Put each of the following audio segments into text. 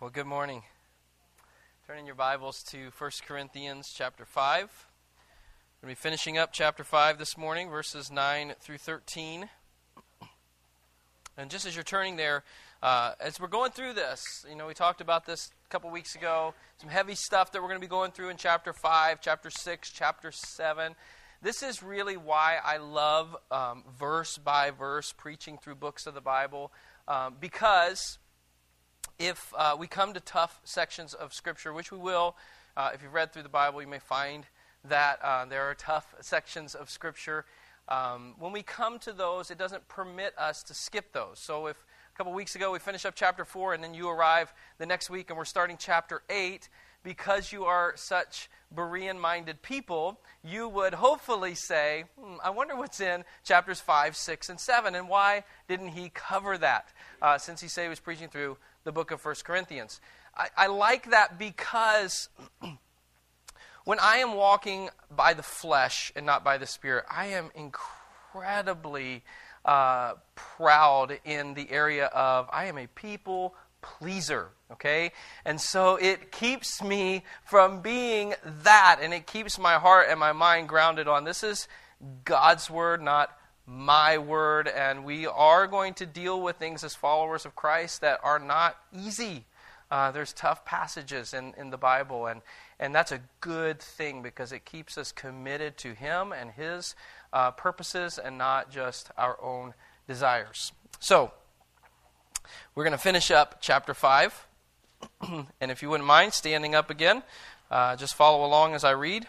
Well, good morning. Turning your Bibles to 1 Corinthians chapter 5. We're going to be finishing up chapter 5 this morning, verses 9 through 13. And just as you're turning there, uh, as we're going through this, you know, we talked about this a couple weeks ago, some heavy stuff that we're going to be going through in chapter 5, chapter 6, chapter 7. This is really why I love um, verse by verse preaching through books of the Bible, um, because if uh, we come to tough sections of Scripture, which we will, uh, if you've read through the Bible, you may find that uh, there are tough sections of Scripture. Um, when we come to those, it doesn't permit us to skip those. So if a couple weeks ago we finished up chapter 4 and then you arrive the next week and we're starting chapter 8, because you are such Berean minded people, you would hopefully say, hmm, I wonder what's in chapters 5, 6, and 7, and why didn't he cover that? Uh, since he said he was preaching through the book of 1 Corinthians. I, I like that because when I am walking by the flesh and not by the spirit, I am incredibly uh, proud in the area of I am a people pleaser, okay? And so it keeps me from being that, and it keeps my heart and my mind grounded on this is God's word, not my word, and we are going to deal with things as followers of Christ that are not easy. Uh, there's tough passages in, in the Bible, and, and that's a good thing because it keeps us committed to Him and His uh, purposes and not just our own desires. So, we're going to finish up chapter 5. and if you wouldn't mind standing up again, uh, just follow along as I read.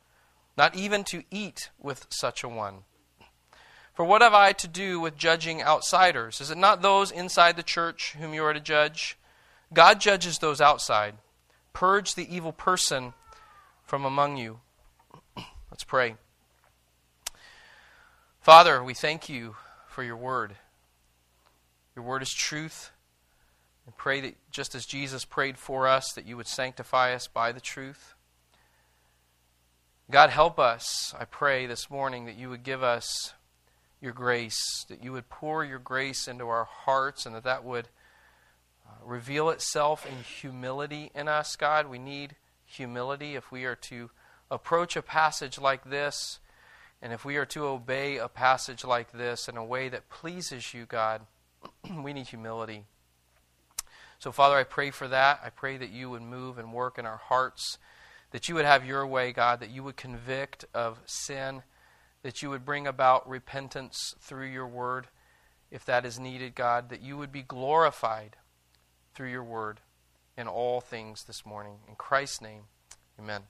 not even to eat with such a one. For what have I to do with judging outsiders? Is it not those inside the church whom you are to judge? God judges those outside. Purge the evil person from among you. Let's pray. Father, we thank you for your word. Your word is truth. And pray that just as Jesus prayed for us, that you would sanctify us by the truth. God, help us, I pray this morning, that you would give us your grace, that you would pour your grace into our hearts, and that that would uh, reveal itself in humility in us, God. We need humility if we are to approach a passage like this, and if we are to obey a passage like this in a way that pleases you, God. we need humility. So, Father, I pray for that. I pray that you would move and work in our hearts that you would have your way, God, that you would convict of sin, that you would bring about repentance through your word, if that is needed, God, that you would be glorified through your word in all things this morning. In Christ's name, amen.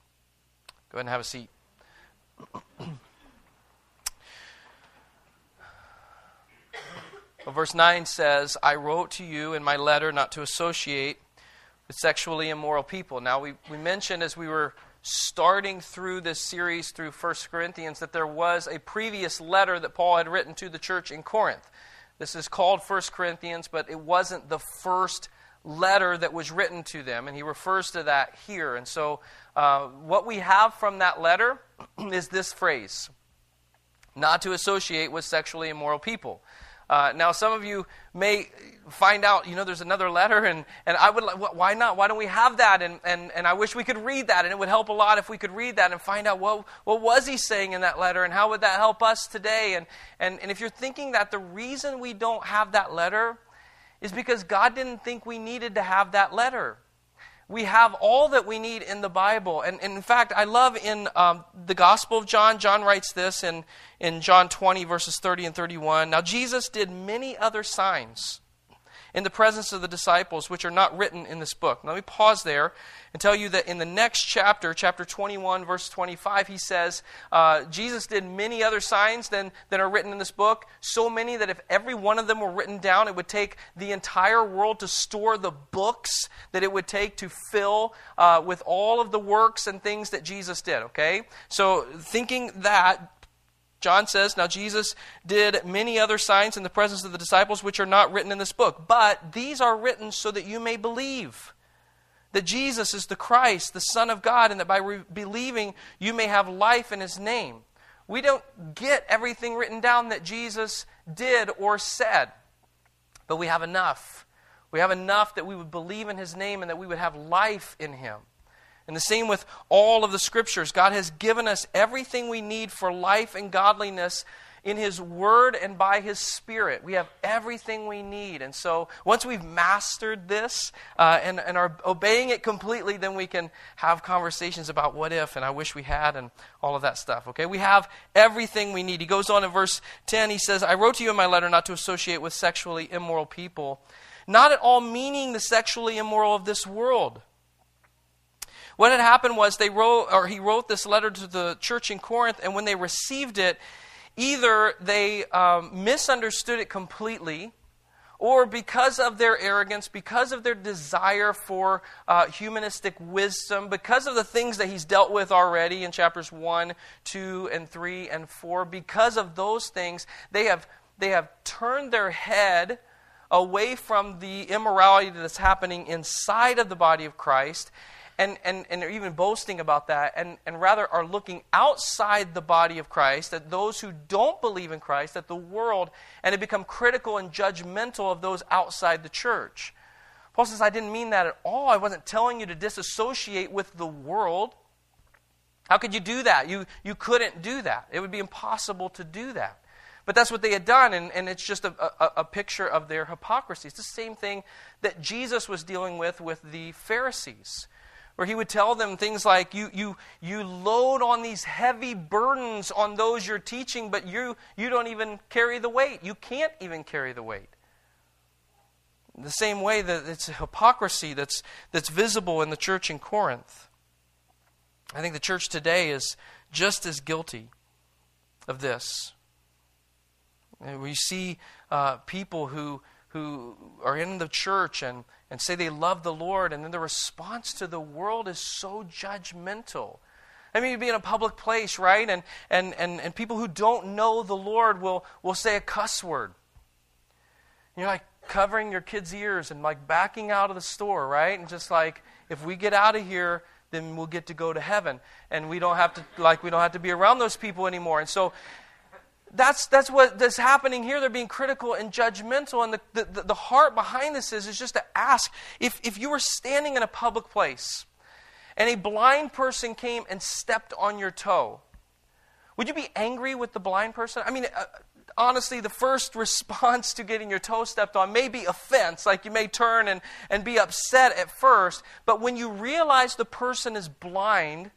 Go ahead and have a seat. well, verse 9 says, I wrote to you in my letter not to associate with sexually immoral people. Now, we, we mentioned as we were starting through this series through 1 Corinthians that there was a previous letter that Paul had written to the church in Corinth. This is called 1 Corinthians, but it wasn't the first letter that was written to them, and he refers to that here. And so, uh, what we have from that letter is this phrase not to associate with sexually immoral people. Uh, now, some of you may find out, you know, there's another letter, and, and I would like, why not? Why don't we have that? And, and, and I wish we could read that, and it would help a lot if we could read that and find out what, what was he saying in that letter, and how would that help us today? And, and, and if you're thinking that the reason we don't have that letter is because God didn't think we needed to have that letter we have all that we need in the Bible. And, and in fact, I love in um, the Gospel of John, John writes this in, in John 20, verses 30 and 31. Now, Jesus did many other signs in the presence of the disciples, which are not written in this book. Let me pause there and tell you that in the next chapter, chapter 21, verse 25, he says, uh, Jesus did many other signs than, than are written in this book, so many that if every one of them were written down, it would take the entire world to store the books that it would take to fill uh, with all of the works and things that Jesus did, okay? So, thinking that, John says, Now Jesus did many other signs in the presence of the disciples, which are not written in this book, but these are written so that you may believe that Jesus is the Christ, the Son of God, and that by re- believing you may have life in his name. We don't get everything written down that Jesus did or said, but we have enough. We have enough that we would believe in his name and that we would have life in him. And the same with all of the scriptures. God has given us everything we need for life and godliness in His Word and by His Spirit. We have everything we need. And so once we've mastered this uh, and, and are obeying it completely, then we can have conversations about what if and I wish we had and all of that stuff. Okay? We have everything we need. He goes on in verse 10, he says, I wrote to you in my letter not to associate with sexually immoral people, not at all meaning the sexually immoral of this world what had happened was they wrote, or he wrote this letter to the church in Corinth, and when they received it, either they um, misunderstood it completely, or because of their arrogance, because of their desire for uh, humanistic wisdom, because of the things that he's dealt with already in chapters 1, 2, and 3, and 4, because of those things, they have, they have turned their head away from the immorality that's happening inside of the body of Christ and, and, and are even boasting about that, and, and rather are looking outside the body of Christ, at those who don't believe in Christ, at the world, and have become critical and judgmental of those outside the church. Paul says, I didn't mean that at all. I wasn't telling you to disassociate with the world. How could you do that? You, you couldn't do that. It would be impossible to do that. But that's what they had done, and, and it's just a, a, a picture of their hypocrisy. It's the same thing that Jesus was dealing with with the Pharisees where he would tell them things like, you, you, you load on these heavy burdens on those you're teaching, but you, you don't even carry the weight. You can't even carry the weight. The same way that it's a hypocrisy that's, that's visible in the church in Corinth. I think the church today is just as guilty of this. We see uh, people who, who are in the church and, and say they love the Lord, and then the response to the world is so judgmental. I mean, you'd be in a public place, right? And, and, and, and people who don't know the Lord will, will say a cuss word. You're like covering your kids' ears and like backing out of the store, right? And just like, if we get out of here, then we'll get to go to heaven. And we don't have to, like, we don't have to be around those people anymore. And so that's, that's what's happening here. They're being critical and judgmental. And the, the, the heart behind this is, is just to ask if, if you were standing in a public place and a blind person came and stepped on your toe, would you be angry with the blind person? I mean, uh, honestly, the first response to getting your toe stepped on may be offense. Like you may turn and, and be upset at first. But when you realize the person is blind,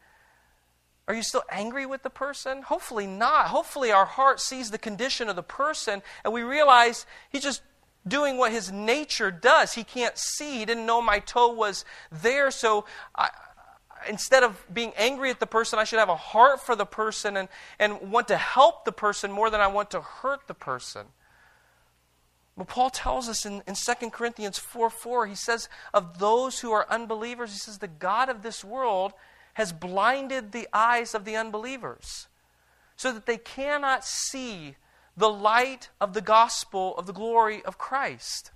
are you still angry with the person? Hopefully not. Hopefully, our heart sees the condition of the person and we realize he's just doing what his nature does. He can't see. He didn't know my toe was there. So I, instead of being angry at the person, I should have a heart for the person and, and want to help the person more than I want to hurt the person. But Paul tells us in, in 2 Corinthians 4 4, he says, Of those who are unbelievers, he says, the God of this world has blinded the eyes of the unbelievers so that they cannot see the light of the gospel of the glory of Christ.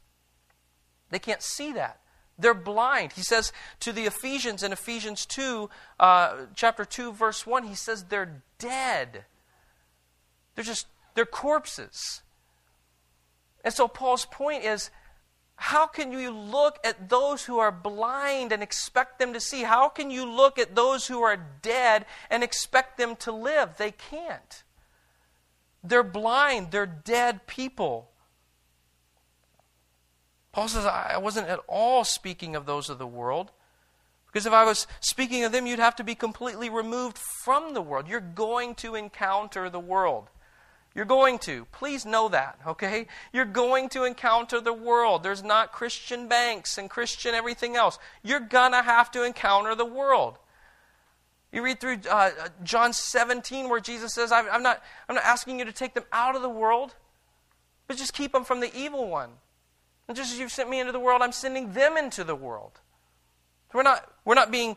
They can't see that. They're blind. He says to the Ephesians in Ephesians 2, uh, chapter 2, verse 1, he says they're dead. They're just, they're corpses. And so Paul's point is how can you look at those who are blind and expect them to see? How can you look at those who are dead and expect them to live? They can't. They're blind, they're dead people. Paul says, I wasn't at all speaking of those of the world. Because if I was speaking of them, you'd have to be completely removed from the world. You're going to encounter the world. You're going to. Please know that, okay? You're going to encounter the world. There's not Christian banks and Christian everything else. You're going to have to encounter the world. You read through uh, John 17 where Jesus says, I'm not, I'm not asking you to take them out of the world, but just keep them from the evil one. And just as you've sent me into the world, I'm sending them into the world. We're not, we're not being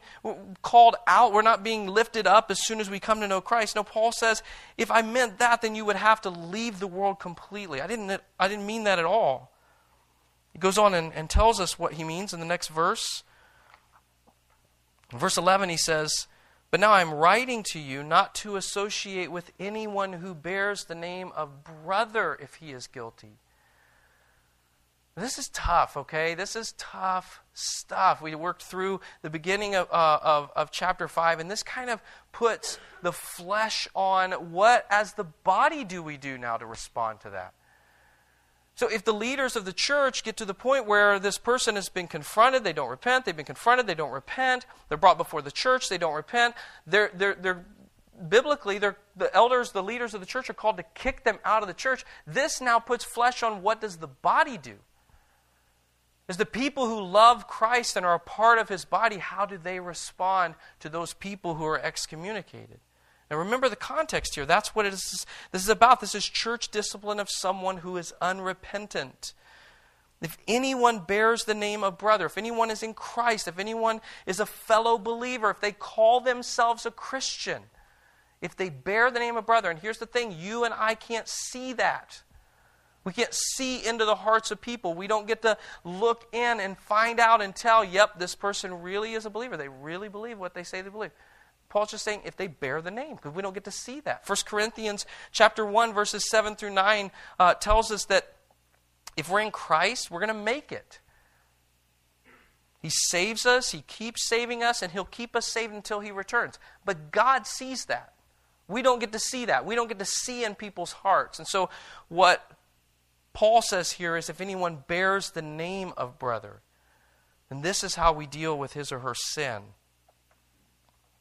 called out. We're not being lifted up as soon as we come to know Christ. No, Paul says, if I meant that, then you would have to leave the world completely. I didn't, I didn't mean that at all. He goes on and, and tells us what he means in the next verse. In verse 11, he says, But now I'm writing to you not to associate with anyone who bears the name of brother if he is guilty. This is tough, okay? This is tough stuff. We worked through the beginning of, uh, of, of, chapter 5, and this kind of puts the flesh on what, as the body, do we do now to respond to that? So, if the leaders of the church get to the point where this person has been confronted, they don't repent, they've been confronted, they don't repent, they're brought before the church, they don't repent, they're, they're, they're biblically, the elders, the leaders of the church are called to kick them out of the church. This now puts flesh on what does the body do? As the people who love Christ and are a part of his body, how do they respond to those people who are excommunicated? Now remember the context here. That's what it is, this is about. This is church discipline of someone who is unrepentant. If anyone bears the name of brother, if anyone is in Christ, if anyone is a fellow believer, if they call themselves a Christian, if they bear the name of brother, and here's the thing you and I can't see that. We can't see into the hearts of people. We don't get to look in and find out and tell, yep, this person really is a believer. They really believe what they say they believe. Paul's just saying if they bear the name, because we don't get to see that. 1 Corinthians chapter 1, verses 7 through 9 uh, tells us that if we're in Christ, we're going to make it. He saves us, He keeps saving us, and He'll keep us saved until He returns. But God sees that. We don't get to see that. We don't get to see in people's hearts. And so, what Paul says here is if anyone bears the name of brother, then this is how we deal with his or her sin.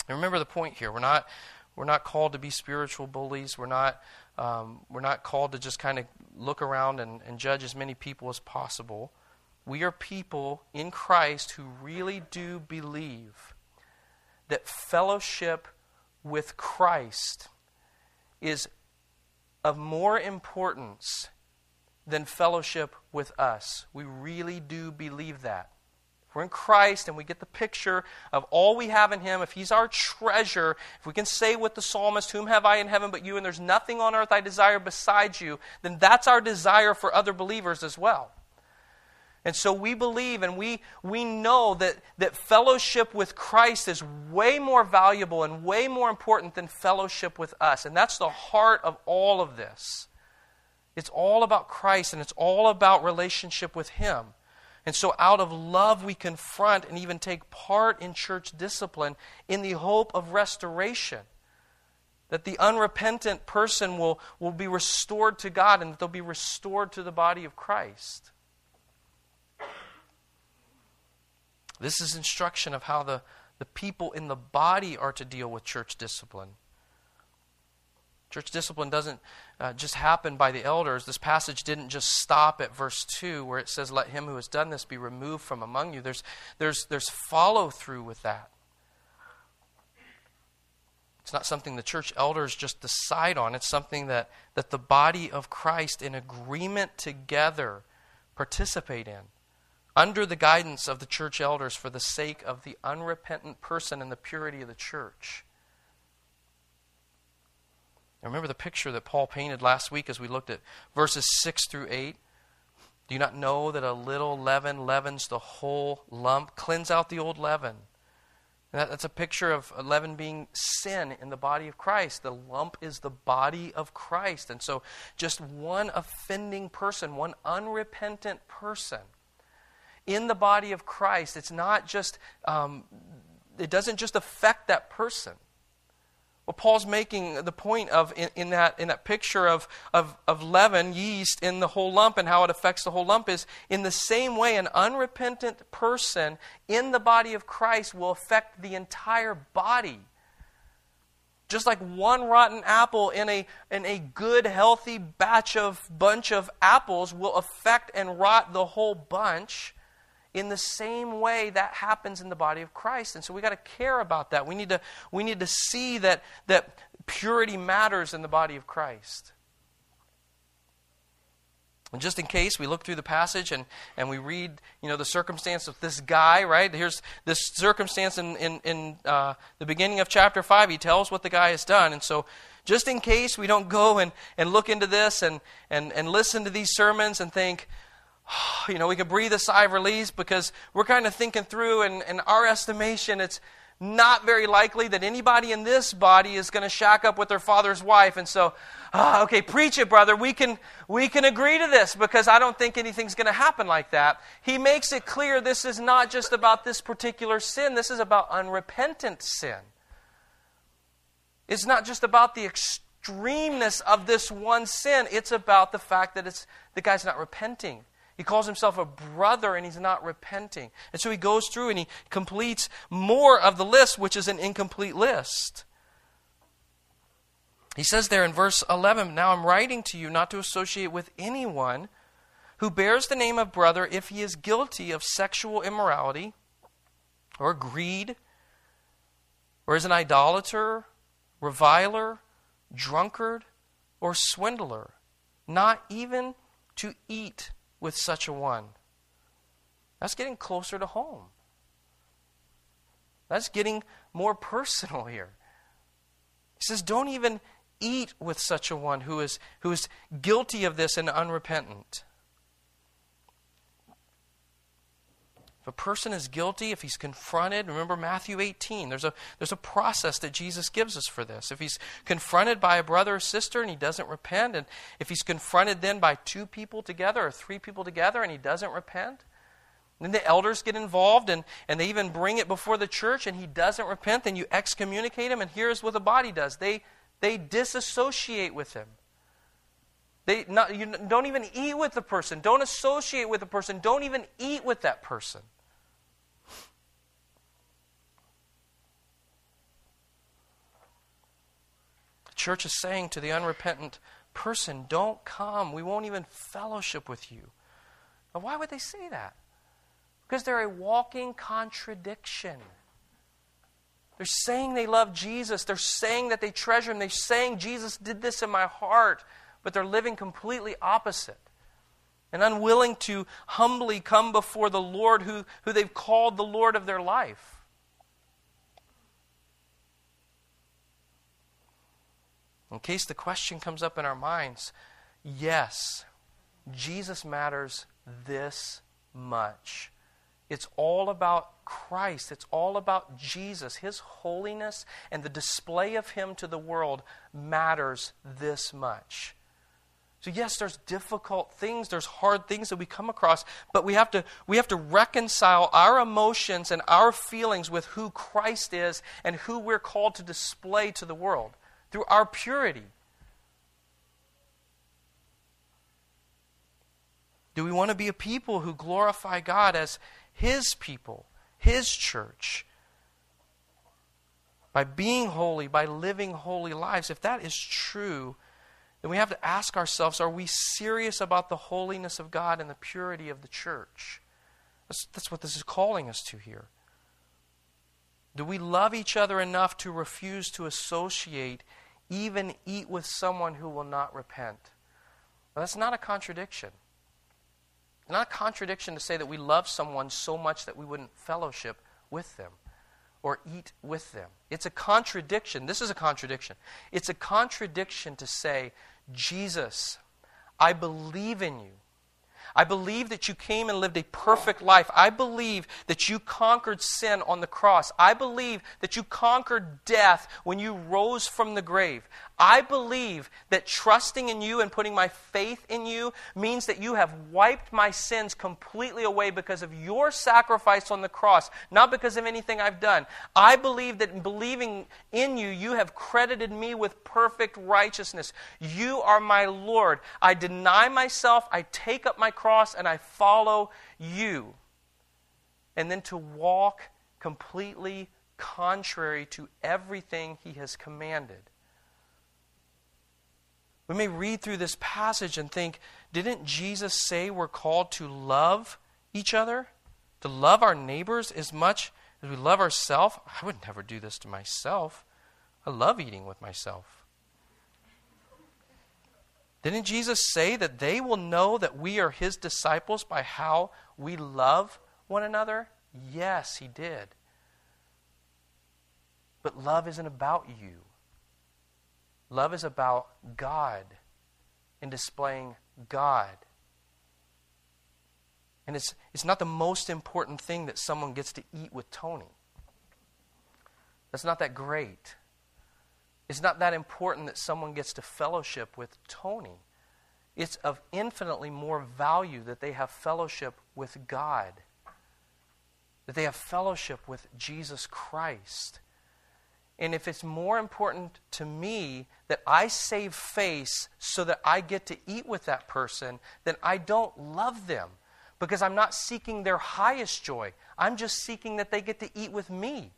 And remember the point here. We're not, we're not called to be spiritual bullies. We're not, um, we're not called to just kind of look around and, and judge as many people as possible. We are people in Christ who really do believe that fellowship with Christ is of more importance than fellowship with us. We really do believe that. We're in Christ and we get the picture of all we have in Him, if He's our treasure, if we can say with the psalmist, Whom have I in heaven but you, and there's nothing on earth I desire besides you, then that's our desire for other believers as well. And so we believe and we, we know that, that fellowship with Christ is way more valuable and way more important than fellowship with us. And that's the heart of all of this. It's all about Christ and it's all about relationship with Him. And so, out of love, we confront and even take part in church discipline in the hope of restoration. That the unrepentant person will, will be restored to God and that they'll be restored to the body of Christ. This is instruction of how the, the people in the body are to deal with church discipline. Church discipline doesn't uh, just happen by the elders. This passage didn't just stop at verse 2 where it says, Let him who has done this be removed from among you. There's, there's, there's follow through with that. It's not something the church elders just decide on, it's something that, that the body of Christ, in agreement together, participate in under the guidance of the church elders for the sake of the unrepentant person and the purity of the church. Now remember the picture that Paul painted last week as we looked at verses 6 through 8? Do you not know that a little leaven leavens the whole lump? Cleanse out the old leaven. that's a picture of leaven being sin in the body of Christ. The lump is the body of Christ. And so, just one offending person, one unrepentant person in the body of Christ, it's not just, um, it doesn't just affect that person. Well, Paul's making the point of in, in, that in that picture of, of, of leaven, yeast in the whole lump and how it affects the whole lump is in the same way an unrepentant person in the body of Christ will affect the entire body. Just like one rotten apple in a, in a good, healthy batch of bunch of apples will affect and rot the whole bunch, in the same way that happens in the body of Christ. And so we got to care about that. We need to, we need to see that, that purity matters in the body of Christ. And just in case, we look through the passage and, and we read, you know, the circumstance of this guy, right? Here's this circumstance in, in, in uh, the beginning of chapter 5. He tells what the guy has done. And so, just in case we don't go and, and look into this and, and, and listen to these sermons and think, you know, we can breathe a sigh of relief because we're kind of thinking through, and in our estimation, it's not very likely that anybody in this body is going to shack up with their father's wife. And so, oh, okay, preach it, brother. We can, we can agree to this because I don't think anything's going to happen like that. He makes it clear this is not just about this particular sin, this is about unrepentant sin. It's not just about the extremeness of this one sin, it's about the fact that it's, the guy's not repenting. He calls himself a brother and he's not repenting. And so he goes through and he completes more of the list, which is an incomplete list. He says there in verse 11 Now I'm writing to you not to associate with anyone who bears the name of brother if he is guilty of sexual immorality or greed or is an idolater, reviler, drunkard, or swindler, not even to eat with such a one. That's getting closer to home. That's getting more personal here. He says, Don't even eat with such a one who is, who is guilty of this and unrepentant. If a person is guilty, if he's confronted, remember Matthew 18, there's a, there's a process that Jesus gives us for this. If he's confronted by a brother or sister and he doesn't repent, and if he's confronted then by two people together or three people together and he doesn't repent, then the elders get involved and, and they even bring it before the church and he doesn't repent, then you excommunicate him, and here's what the body does they, they disassociate with him. They not, you don't even eat with the person. Don't associate with the person. Don't even eat with that person. Church is saying to the unrepentant person, Don't come. We won't even fellowship with you. Now, why would they say that? Because they're a walking contradiction. They're saying they love Jesus. They're saying that they treasure Him. They're saying, Jesus did this in my heart but they're living completely opposite and unwilling to humbly come before the Lord who, who they've called the Lord of their life. In case the question comes up in our minds, yes, Jesus matters this much. It's all about Christ. It's all about Jesus. His holiness and the display of Him to the world matters this much. So yes, there's difficult things, there's hard things that we come across, but we have to we have to reconcile our emotions and our feelings with who Christ is and who we're called to display to the world through our purity. Do we want to be a people who glorify God as his people, his church? By being holy, by living holy lives. If that is true, then we have to ask ourselves are we serious about the holiness of God and the purity of the church? That's, that's what this is calling us to here. Do we love each other enough to refuse to associate, even eat with someone who will not repent? That's not a contradiction. It's not a contradiction to say that we love someone so much that we wouldn't fellowship with them or eat with them. It's a contradiction. This is a contradiction. It's a contradiction to say, Jesus, I believe in you. I believe that you came and lived a perfect life. I believe that you conquered sin on the cross. I believe that you conquered death when you rose from the grave. I believe that trusting in you and putting my faith in you means that you have wiped my sins completely away because of your sacrifice on the cross, not because of anything I've done. I believe that in believing in you, you have credited me with perfect righteousness. You are my Lord. I deny myself, I take up my cross, and I follow you. And then to walk completely contrary to everything he has commanded. We may read through this passage and think, didn't Jesus say we're called to love each other? To love our neighbors as much as we love ourselves? I would never do this to myself. I love eating with myself. Didn't Jesus say that they will know that we are his disciples by how we love one another? Yes, he did. But love isn't about you. Love is about God and displaying God. And it's, it's not the most important thing that someone gets to eat with Tony. That's not that great. It's not that important that someone gets to fellowship with Tony. It's of infinitely more value that they have fellowship with God, that they have fellowship with Jesus Christ. And if it's more important to me that I save face so that I get to eat with that person, then I don't love them because I'm not seeking their highest joy. I'm just seeking that they get to eat with me.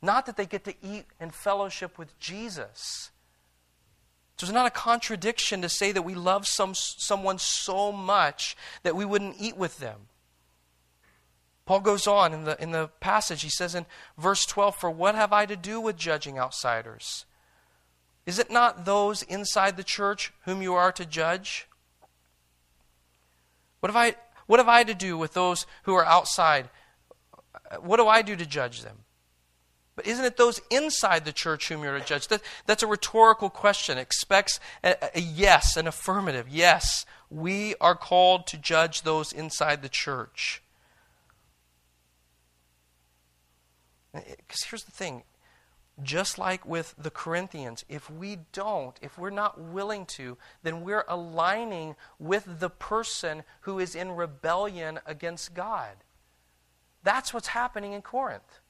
Not that they get to eat and fellowship with Jesus. So it's not a contradiction to say that we love some, someone so much that we wouldn't eat with them. Paul goes on in the, in the passage, he says in verse 12, For what have I to do with judging outsiders? Is it not those inside the church whom you are to judge? What have I, what have I to do with those who are outside? What do I do to judge them? But isn't it those inside the church whom you're to judge? That, that's a rhetorical question. It expects a, a yes, an affirmative. Yes, we are called to judge those inside the church. Because here's the thing just like with the Corinthians, if we don't, if we're not willing to, then we're aligning with the person who is in rebellion against God. That's what's happening in Corinth.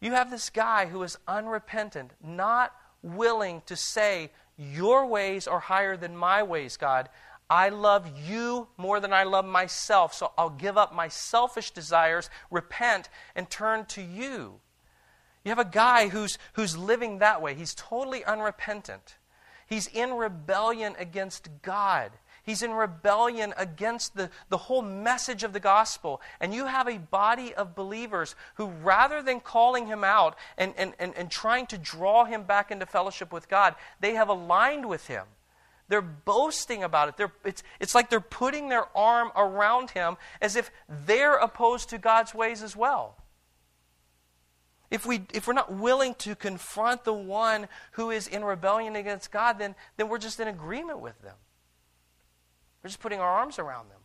You have this guy who is unrepentant, not willing to say, Your ways are higher than my ways, God. I love you more than I love myself, so I'll give up my selfish desires, repent, and turn to you. You have a guy who's, who's living that way. He's totally unrepentant. He's in rebellion against God. He's in rebellion against the, the whole message of the gospel. And you have a body of believers who, rather than calling him out and, and, and, and trying to draw him back into fellowship with God, they have aligned with him. They're boasting about it. They're, it's, it's like they're putting their arm around him as if they're opposed to God's ways as well. If, we, if we're not willing to confront the one who is in rebellion against God, then, then we're just in agreement with them. We're just putting our arms around them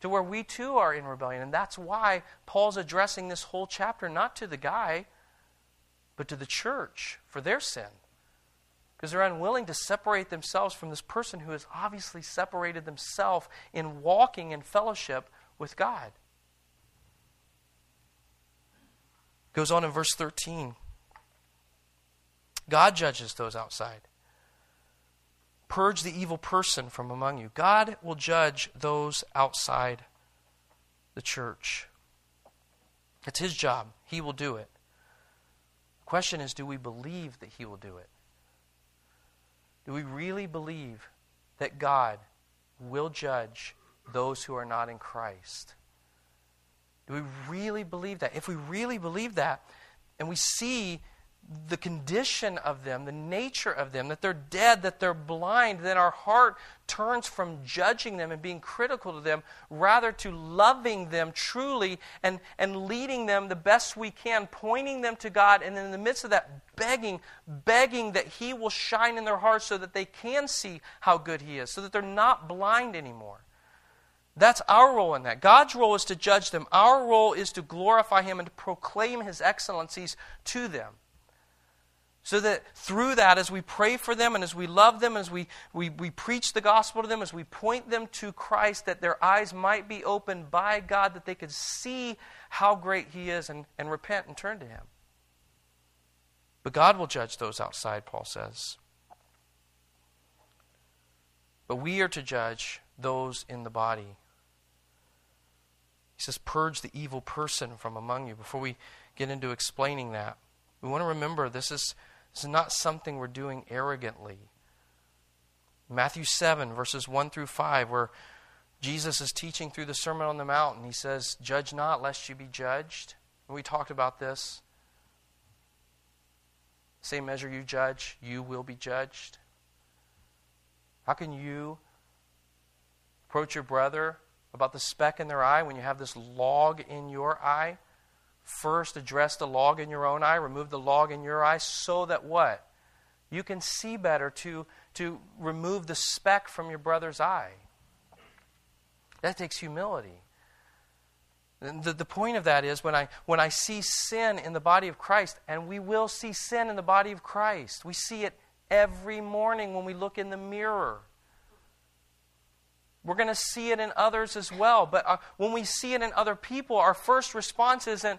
to where we too are in rebellion. And that's why Paul's addressing this whole chapter not to the guy, but to the church for their sin. Because they're unwilling to separate themselves from this person who has obviously separated themselves in walking in fellowship with God. Goes on in verse 13. God judges those outside. Purge the evil person from among you. God will judge those outside the church. It's His job. He will do it. The question is do we believe that He will do it? Do we really believe that God will judge those who are not in Christ? Do we really believe that? If we really believe that, and we see the condition of them, the nature of them, that they're dead, that they're blind, then our heart turns from judging them and being critical to them rather to loving them truly and, and leading them the best we can, pointing them to God, and in the midst of that, begging, begging that He will shine in their hearts so that they can see how good He is, so that they're not blind anymore. That's our role in that. God's role is to judge them. Our role is to glorify Him and to proclaim His excellencies to them. So that through that, as we pray for them and as we love them, as we, we, we preach the gospel to them, as we point them to Christ, that their eyes might be opened by God, that they could see how great He is and, and repent and turn to Him. But God will judge those outside, Paul says. But we are to judge those in the body. He says, Purge the evil person from among you. Before we get into explaining that. We want to remember this is, this is not something we're doing arrogantly. Matthew 7, verses 1 through 5, where Jesus is teaching through the Sermon on the Mount, and he says, Judge not, lest you be judged. And we talked about this. Same measure you judge, you will be judged. How can you approach your brother about the speck in their eye when you have this log in your eye? First, address the log in your own eye, remove the log in your eye, so that what? You can see better to, to remove the speck from your brother's eye. That takes humility. The, the point of that is when I, when I see sin in the body of Christ, and we will see sin in the body of Christ, we see it every morning when we look in the mirror. We're going to see it in others as well. But uh, when we see it in other people, our first response isn't,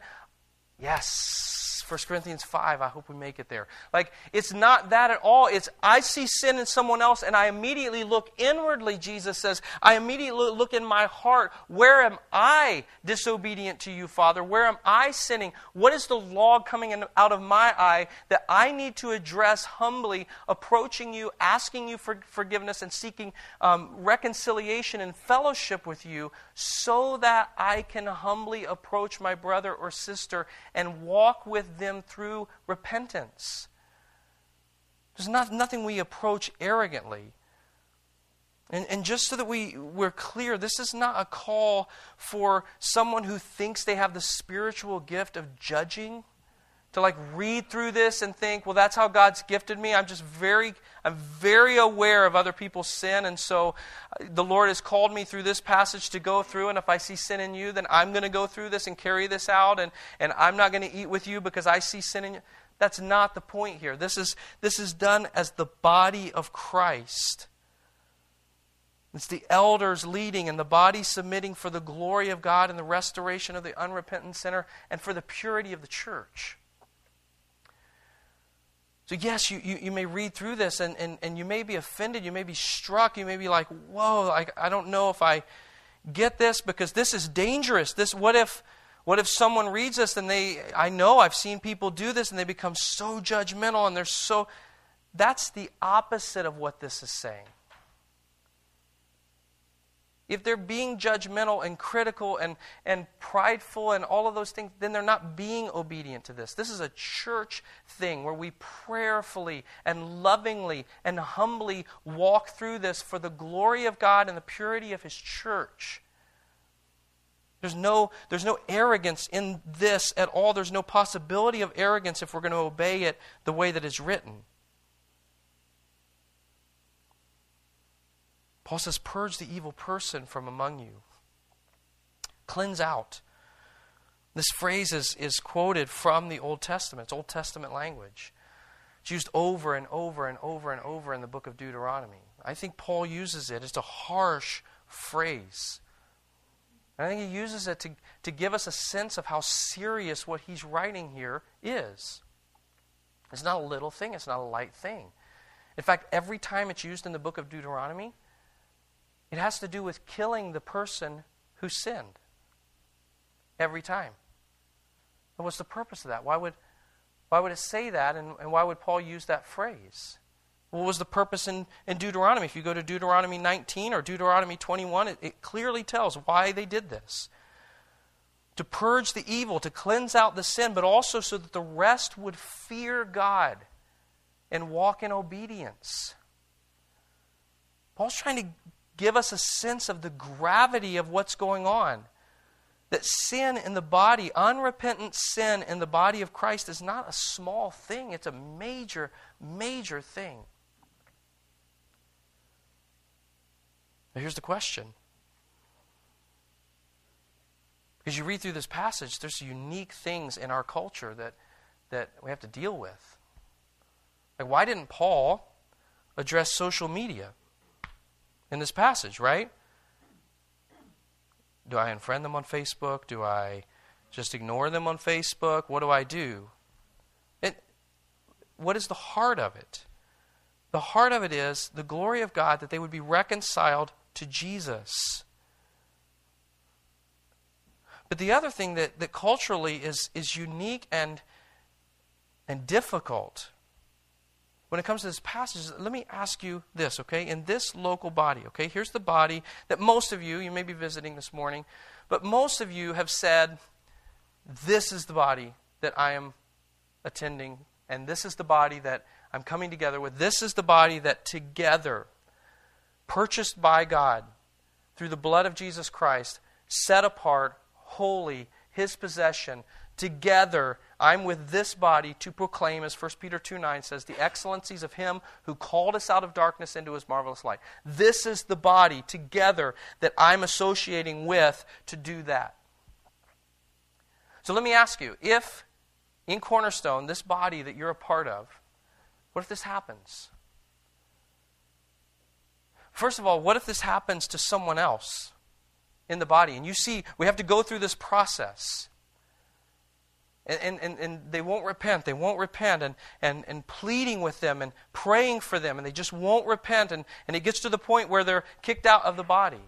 yes, 1 Corinthians 5. I hope we make it there. Like, it's not that at all. It's, I see sin in someone else and I immediately look inwardly, Jesus says. I immediately look in my heart. Where am I disobedient to you, Father? Where am I sinning? What is the log coming in, out of my eye that I need to address humbly, approaching you, asking you for forgiveness, and seeking um, reconciliation and fellowship with you so that I can humbly approach my brother or sister and walk with them through repentance. There's not, nothing we approach arrogantly. And, and just so that we, we're clear, this is not a call for someone who thinks they have the spiritual gift of judging to like read through this and think, well, that's how God's gifted me. I'm just very, I'm very aware of other people's sin, and so uh, the Lord has called me through this passage to go through. And if I see sin in you, then I'm going to go through this and carry this out, and and I'm not going to eat with you because I see sin in you. That's not the point here. This is this is done as the body of Christ. It's the elders leading and the body submitting for the glory of God and the restoration of the unrepentant sinner and for the purity of the church. So, yes, you, you, you, may read through this and, and, and you may be offended. You may be struck. You may be like, whoa, I, I don't know if I get this because this is dangerous. This, what, if, what if someone reads this and they, I know I've seen people do this and they become so judgmental and they're so. That's the opposite of what this is saying if they're being judgmental and critical and, and prideful and all of those things, then they're not being obedient to this. This is a church thing where we prayerfully and lovingly and humbly walk through this for the glory of God and the purity of His church. There's no, there's no arrogance in this at all. There's no possibility of arrogance if we're going to obey it the way that it's written. Paul says, Purge the evil person from among you. Cleanse out. This phrase is, is quoted from the Old Testament. It's Old Testament language. It's used over and over and over and over in the book of Deuteronomy. I think Paul uses it. It's a harsh phrase. I think he uses it to, to give us a sense of how serious what he's writing here is. It's not a little thing, it's not a light thing. In fact, every time it's used in the book of Deuteronomy, it has to do with killing the person who sinned. Every time. And what's the purpose of that? Why would, why would it say that, and, and why would Paul use that phrase? What was the purpose in, in Deuteronomy? If you go to Deuteronomy 19 or Deuteronomy 21, it, it clearly tells why they did this to purge the evil, to cleanse out the sin, but also so that the rest would fear God and walk in obedience. Paul's trying to give us a sense of the gravity of what's going on. That sin in the body, unrepentant sin in the body of Christ, is not a small thing, it's a major, major thing. Now, here's the question. Because you read through this passage, there's unique things in our culture that, that we have to deal with. Like, why didn't Paul address social media? In this passage, right? Do I unfriend them on Facebook? Do I just ignore them on Facebook? What do I do? It, what is the heart of it? The heart of it is the glory of God that they would be reconciled to Jesus. But the other thing that, that culturally is, is unique and, and difficult when it comes to this passage, let me ask you this, okay? In this local body, okay? Here's the body that most of you, you may be visiting this morning, but most of you have said, This is the body that I am attending, and this is the body that I'm coming together with. This is the body that together, purchased by God through the blood of Jesus Christ, set apart, holy, his possession, together I'm with this body to proclaim, as 1 Peter 2 9 says, the excellencies of him who called us out of darkness into his marvelous light. This is the body together that I'm associating with to do that. So let me ask you if in Cornerstone, this body that you're a part of, what if this happens? First of all, what if this happens to someone else in the body? And you see, we have to go through this process. And, and, and they won't repent. They won't repent. And, and, and pleading with them and praying for them, and they just won't repent. And, and it gets to the point where they're kicked out of the body.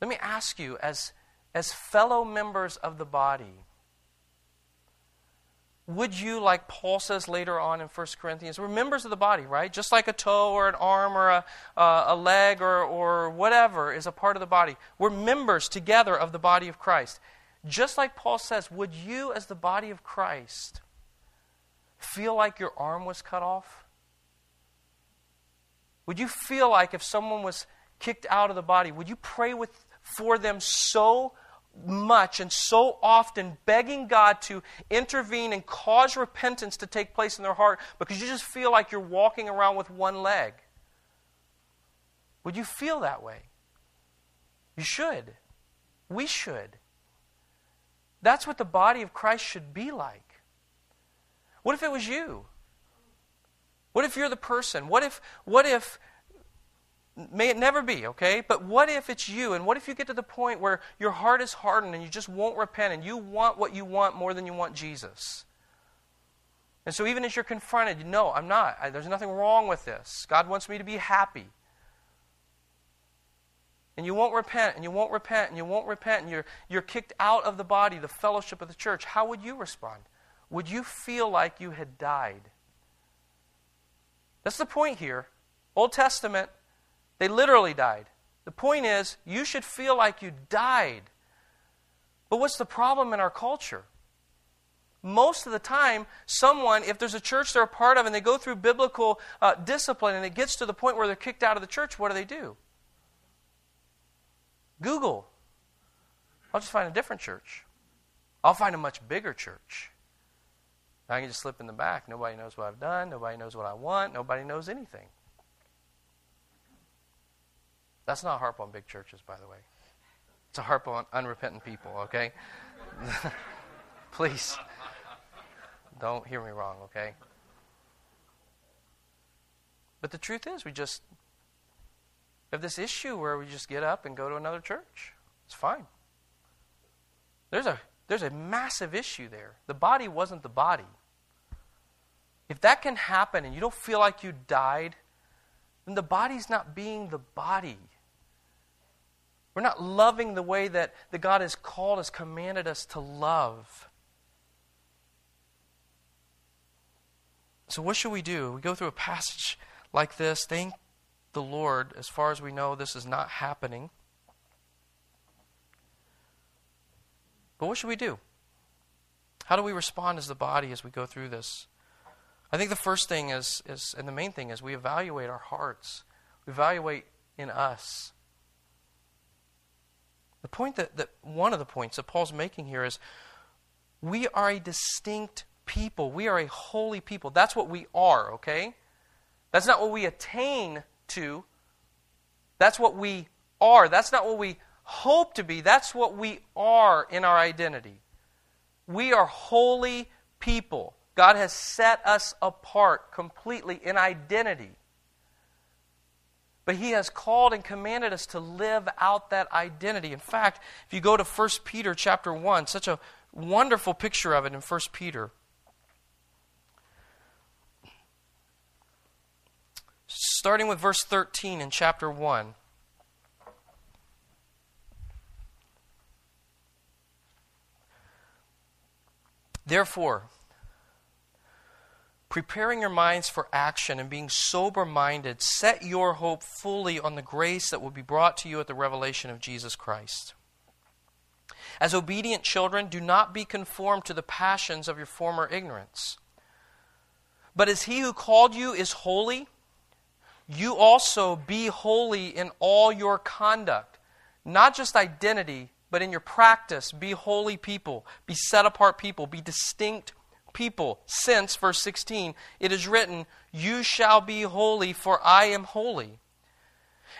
Let me ask you, as, as fellow members of the body, would you, like Paul says later on in 1 Corinthians, we're members of the body, right? Just like a toe or an arm or a, uh, a leg or, or whatever is a part of the body. We're members together of the body of Christ. Just like Paul says, would you, as the body of Christ, feel like your arm was cut off? Would you feel like if someone was kicked out of the body, would you pray with, for them so much and so often, begging God to intervene and cause repentance to take place in their heart because you just feel like you're walking around with one leg? Would you feel that way? You should. We should. That's what the body of Christ should be like. What if it was you? What if you're the person? What if, what if, may it never be, okay? But what if it's you? And what if you get to the point where your heart is hardened and you just won't repent and you want what you want more than you want Jesus? And so, even as you're confronted, no, I'm not. I, there's nothing wrong with this. God wants me to be happy and you won't repent, and you won't repent, and you won't repent, and you're, you're kicked out of the body, the fellowship of the church, how would you respond? Would you feel like you had died? That's the point here. Old Testament, they literally died. The point is, you should feel like you died. But what's the problem in our culture? Most of the time, someone, if there's a church they're a part of and they go through biblical uh, discipline and it gets to the point where they're kicked out of the church, what do they do? Google. I'll just find a different church. I'll find a much bigger church. I can just slip in the back. Nobody knows what I've done. Nobody knows what I want. Nobody knows anything. That's not a harp on big churches, by the way. It's a harp on unrepentant people, okay? Please. Don't hear me wrong, okay? But the truth is, we just have this issue where we just get up and go to another church. It's fine. There's a, there's a massive issue there. The body wasn't the body. If that can happen and you don't feel like you died, then the body's not being the body. We're not loving the way that, that God has called us, commanded us to love. So, what should we do? We go through a passage like this. Thank the Lord. As far as we know, this is not happening. But what should we do? How do we respond as the body as we go through this? I think the first thing is, is and the main thing is we evaluate our hearts. We evaluate in us. The point that, that one of the points that Paul's making here is we are a distinct people. We are a holy people. That's what we are, okay? That's not what we attain to. That's what we are. That's not what we hope to be. That's what we are in our identity. We are holy people. God has set us apart completely in identity. But he has called and commanded us to live out that identity. In fact, if you go to 1 Peter chapter 1, such a wonderful picture of it in 1 Peter. starting with verse 13 in chapter 1. Therefore, preparing your minds for action and being sober minded, set your hope fully on the grace that will be brought to you at the revelation of Jesus Christ. As obedient children, do not be conformed to the passions of your former ignorance. But as he who called you is holy, you also be holy in all your conduct, not just identity, but in your practice, be holy people, be set apart people, be distinct people. Since, verse 16, it is written, You shall be holy, for I am holy.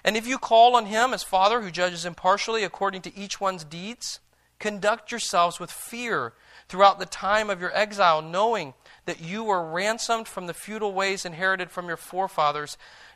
And if you call on him as Father who judges impartially according to each one's deeds, conduct yourselves with fear throughout the time of your exile, knowing that you were ransomed from the futile ways inherited from your forefathers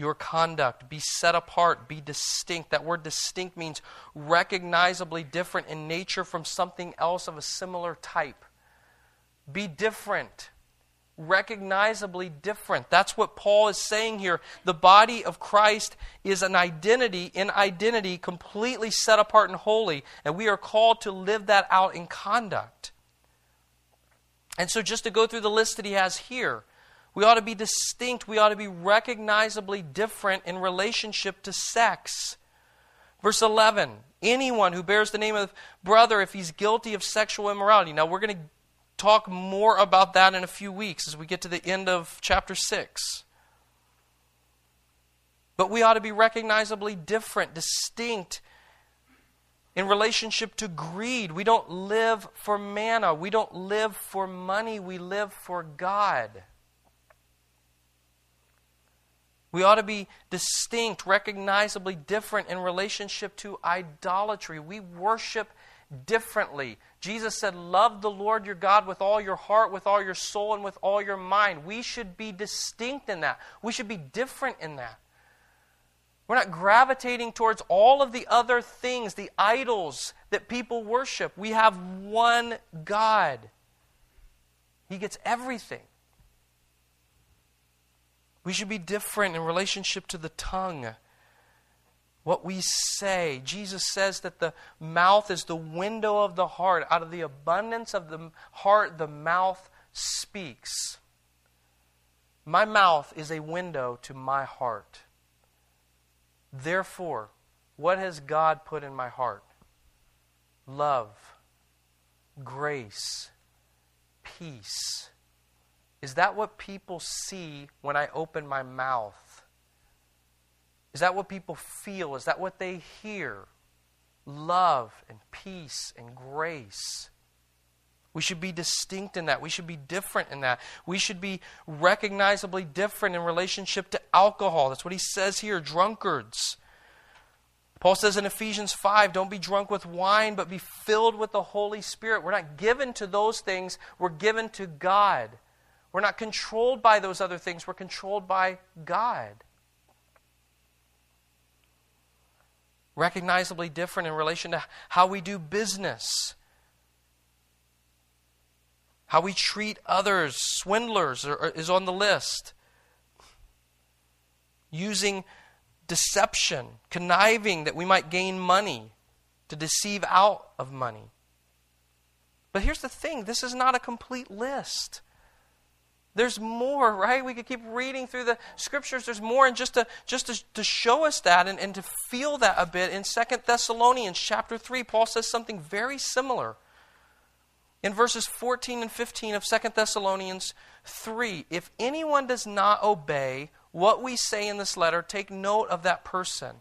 your conduct, be set apart, be distinct. That word distinct means recognizably different in nature from something else of a similar type. Be different, recognizably different. That's what Paul is saying here. The body of Christ is an identity, in identity, completely set apart and holy, and we are called to live that out in conduct. And so, just to go through the list that he has here, we ought to be distinct. We ought to be recognizably different in relationship to sex. Verse 11 Anyone who bears the name of brother, if he's guilty of sexual immorality. Now, we're going to talk more about that in a few weeks as we get to the end of chapter 6. But we ought to be recognizably different, distinct in relationship to greed. We don't live for manna, we don't live for money, we live for God. We ought to be distinct, recognizably different in relationship to idolatry. We worship differently. Jesus said, Love the Lord your God with all your heart, with all your soul, and with all your mind. We should be distinct in that. We should be different in that. We're not gravitating towards all of the other things, the idols that people worship. We have one God, He gets everything. We should be different in relationship to the tongue. What we say. Jesus says that the mouth is the window of the heart. Out of the abundance of the heart, the mouth speaks. My mouth is a window to my heart. Therefore, what has God put in my heart? Love, grace, peace is that what people see when I open my mouth? Is that what people feel? Is that what they hear? Love and peace and grace. We should be distinct in that. We should be different in that. We should be recognizably different in relationship to alcohol. That's what he says here drunkards. Paul says in Ephesians 5 don't be drunk with wine, but be filled with the Holy Spirit. We're not given to those things, we're given to God. We're not controlled by those other things, we're controlled by God. Recognizably different in relation to how we do business, how we treat others. Swindlers are, is on the list. Using deception, conniving that we might gain money, to deceive out of money. But here's the thing this is not a complete list. There's more, right? We could keep reading through the scriptures. There's more, and just to just to, to show us that and, and to feel that a bit, in Second Thessalonians chapter 3, Paul says something very similar. In verses 14 and 15 of Second Thessalonians 3, if anyone does not obey what we say in this letter, take note of that person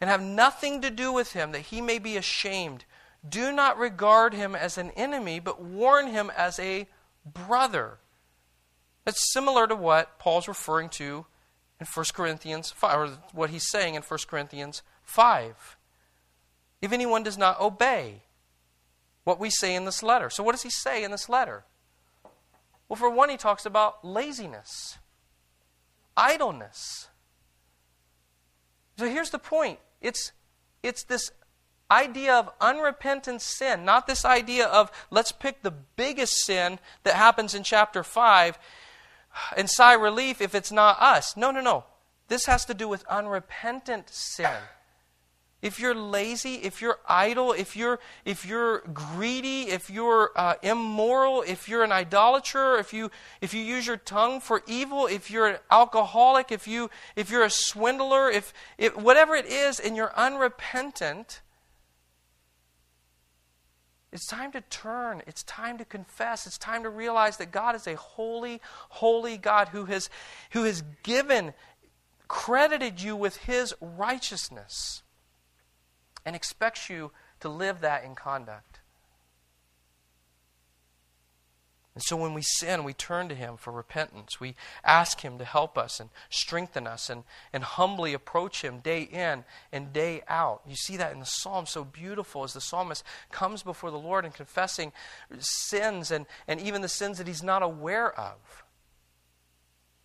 and have nothing to do with him, that he may be ashamed. Do not regard him as an enemy, but warn him as a brother. That's similar to what Paul's referring to in 1 Corinthians 5, or what he's saying in 1 Corinthians 5. If anyone does not obey what we say in this letter. So, what does he say in this letter? Well, for one, he talks about laziness, idleness. So here's the point it's, it's this idea of unrepentant sin, not this idea of let's pick the biggest sin that happens in chapter 5 and sigh relief if it's not us. No, no, no. This has to do with unrepentant sin. If you're lazy, if you're idle, if you're if you're greedy, if you're uh, immoral, if you're an idolater, if you if you use your tongue for evil, if you're an alcoholic, if you if you're a swindler, if, if whatever it is, and you're unrepentant, it's time to turn. It's time to confess. It's time to realize that God is a holy, holy God who has, who has given, credited you with His righteousness and expects you to live that in conduct. And so when we sin, we turn to Him for repentance. We ask Him to help us and strengthen us and, and humbly approach Him day in and day out. You see that in the psalm so beautiful as the psalmist comes before the Lord and confessing sins and, and even the sins that he's not aware of.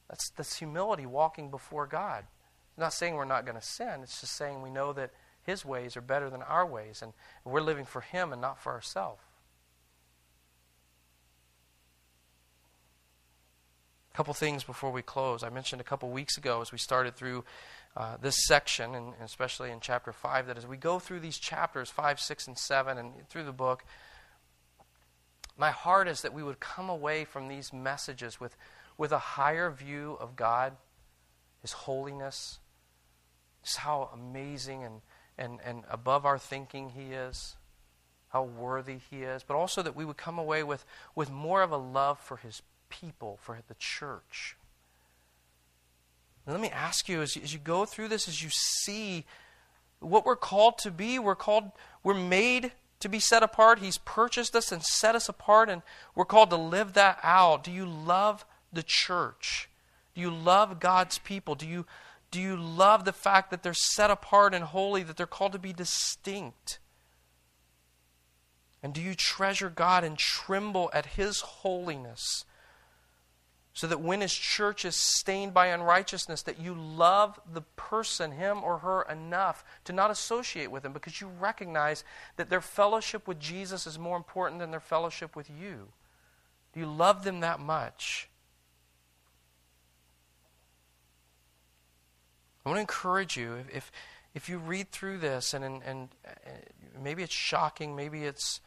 That's, that's humility walking before God. It's not saying we're not going to sin, it's just saying we know that His ways are better than our ways and we're living for Him and not for ourselves. A couple things before we close. I mentioned a couple weeks ago as we started through uh, this section, and especially in chapter 5, that as we go through these chapters 5, 6, and 7, and through the book, my heart is that we would come away from these messages with, with a higher view of God, His holiness, just how amazing and, and, and above our thinking He is, how worthy He is, but also that we would come away with, with more of a love for His people, for the church. let me ask you as, you as you go through this, as you see what we're called to be, we're called, we're made to be set apart. He's purchased us and set us apart, and we're called to live that out. Do you love the church? Do you love God's people? Do you, do you love the fact that they're set apart and holy, that they're called to be distinct? And do you treasure God and tremble at His holiness? So that when his church is stained by unrighteousness that you love the person him or her enough to not associate with them because you recognize that their fellowship with Jesus is more important than their fellowship with you. Do you love them that much? I want to encourage you if, if, you read through this and, and, and uh, maybe it's shocking, maybe it's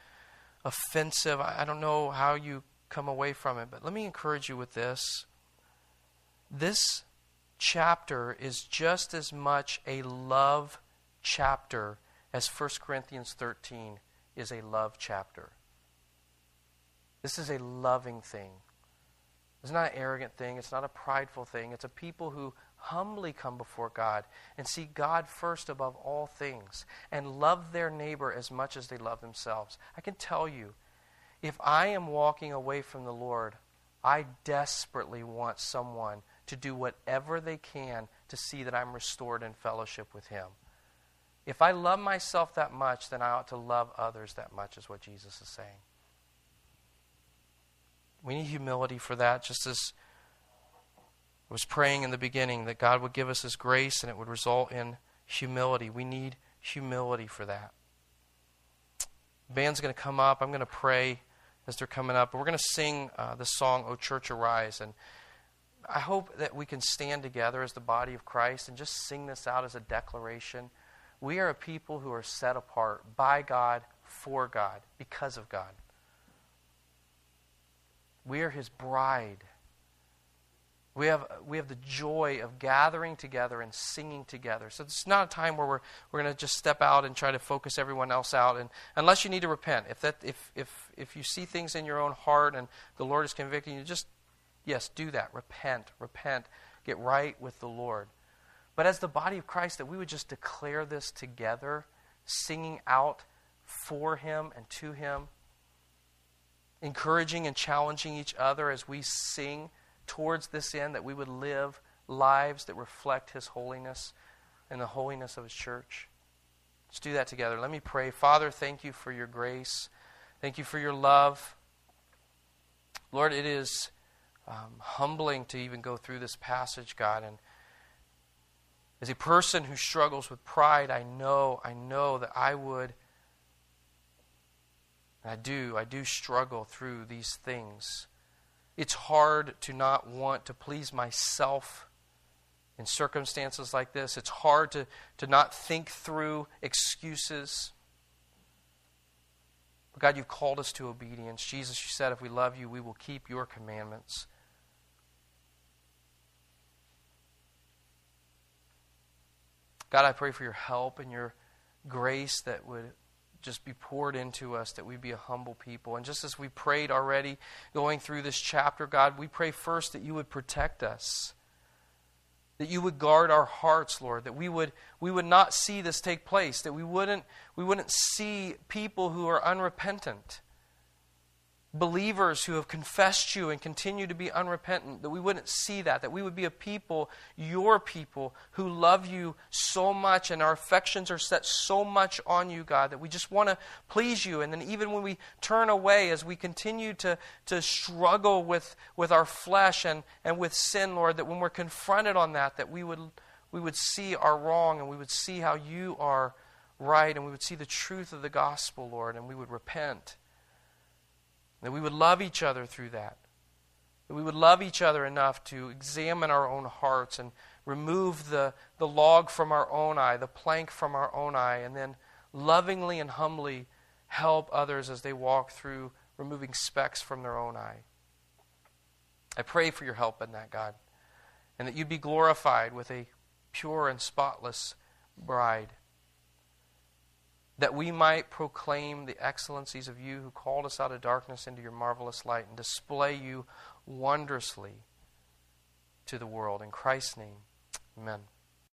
offensive, I, I don't know how you come away from it. But let me encourage you with this. This chapter is just as much a love chapter as 1 Corinthians 13 is a love chapter. This is a loving thing. It's not an arrogant thing. It's not a prideful thing. It's a people who humbly come before God and see God first above all things and love their neighbor as much as they love themselves. I can tell you, if I am walking away from the Lord, I desperately want someone to do whatever they can to see that I'm restored in fellowship with Him. If I love myself that much, then I ought to love others that much, is what Jesus is saying. We need humility for that, just as I was praying in the beginning that God would give us His grace and it would result in humility. We need humility for that. Band's going to come up. I'm going to pray as they're coming up. We're going to sing uh, the song, O Church Arise. And I hope that we can stand together as the body of Christ and just sing this out as a declaration. We are a people who are set apart by God, for God, because of God. We are His bride. We have, we have the joy of gathering together and singing together. So it's not a time where we're, we're going to just step out and try to focus everyone else out. And unless you need to repent, if, that, if, if, if you see things in your own heart and the Lord is convicting you, just, yes, do that. Repent, repent, get right with the Lord. But as the body of Christ, that we would just declare this together, singing out for Him and to Him, encouraging and challenging each other as we sing towards this end, that we would live lives that reflect His holiness and the holiness of His church. Let's do that together. Let me pray. Father, thank you for your grace. Thank you for your love. Lord, it is um, humbling to even go through this passage, God. And as a person who struggles with pride, I know, I know that I would, I do, I do struggle through these things. It's hard to not want to please myself in circumstances like this. It's hard to, to not think through excuses. But God, you've called us to obedience. Jesus, you said, if we love you, we will keep your commandments. God, I pray for your help and your grace that would just be poured into us, that we be a humble people. And just as we prayed already going through this chapter, God, we pray first that you would protect us. That you would guard our hearts, Lord, that we would, we would not see this take place, that we wouldn't, we wouldn't see people who are unrepentant believers who have confessed you and continue to be unrepentant, that we wouldn't see that, that we would be a people, your people, who love you so much and our affections are set so much on you, God, that we just want to please you. And then even when we turn away, as we continue to, to struggle with, with our flesh and, and with sin, Lord, that when we're confronted on that, that we would, we would see our wrong and we would see how you are right and we would see the truth of the gospel, Lord, and we would repent. That we would love each other through that. That we would love each other enough to examine our own hearts and remove the, the log from our own eye, the plank from our own eye, and then lovingly and humbly help others as they walk through removing specks from their own eye. I pray for your help in that, God, and that you'd be glorified with a pure and spotless bride that we might proclaim the excellencies of you who called us out of darkness into your marvelous light and display you wondrously to the world. In Christ's name, amen.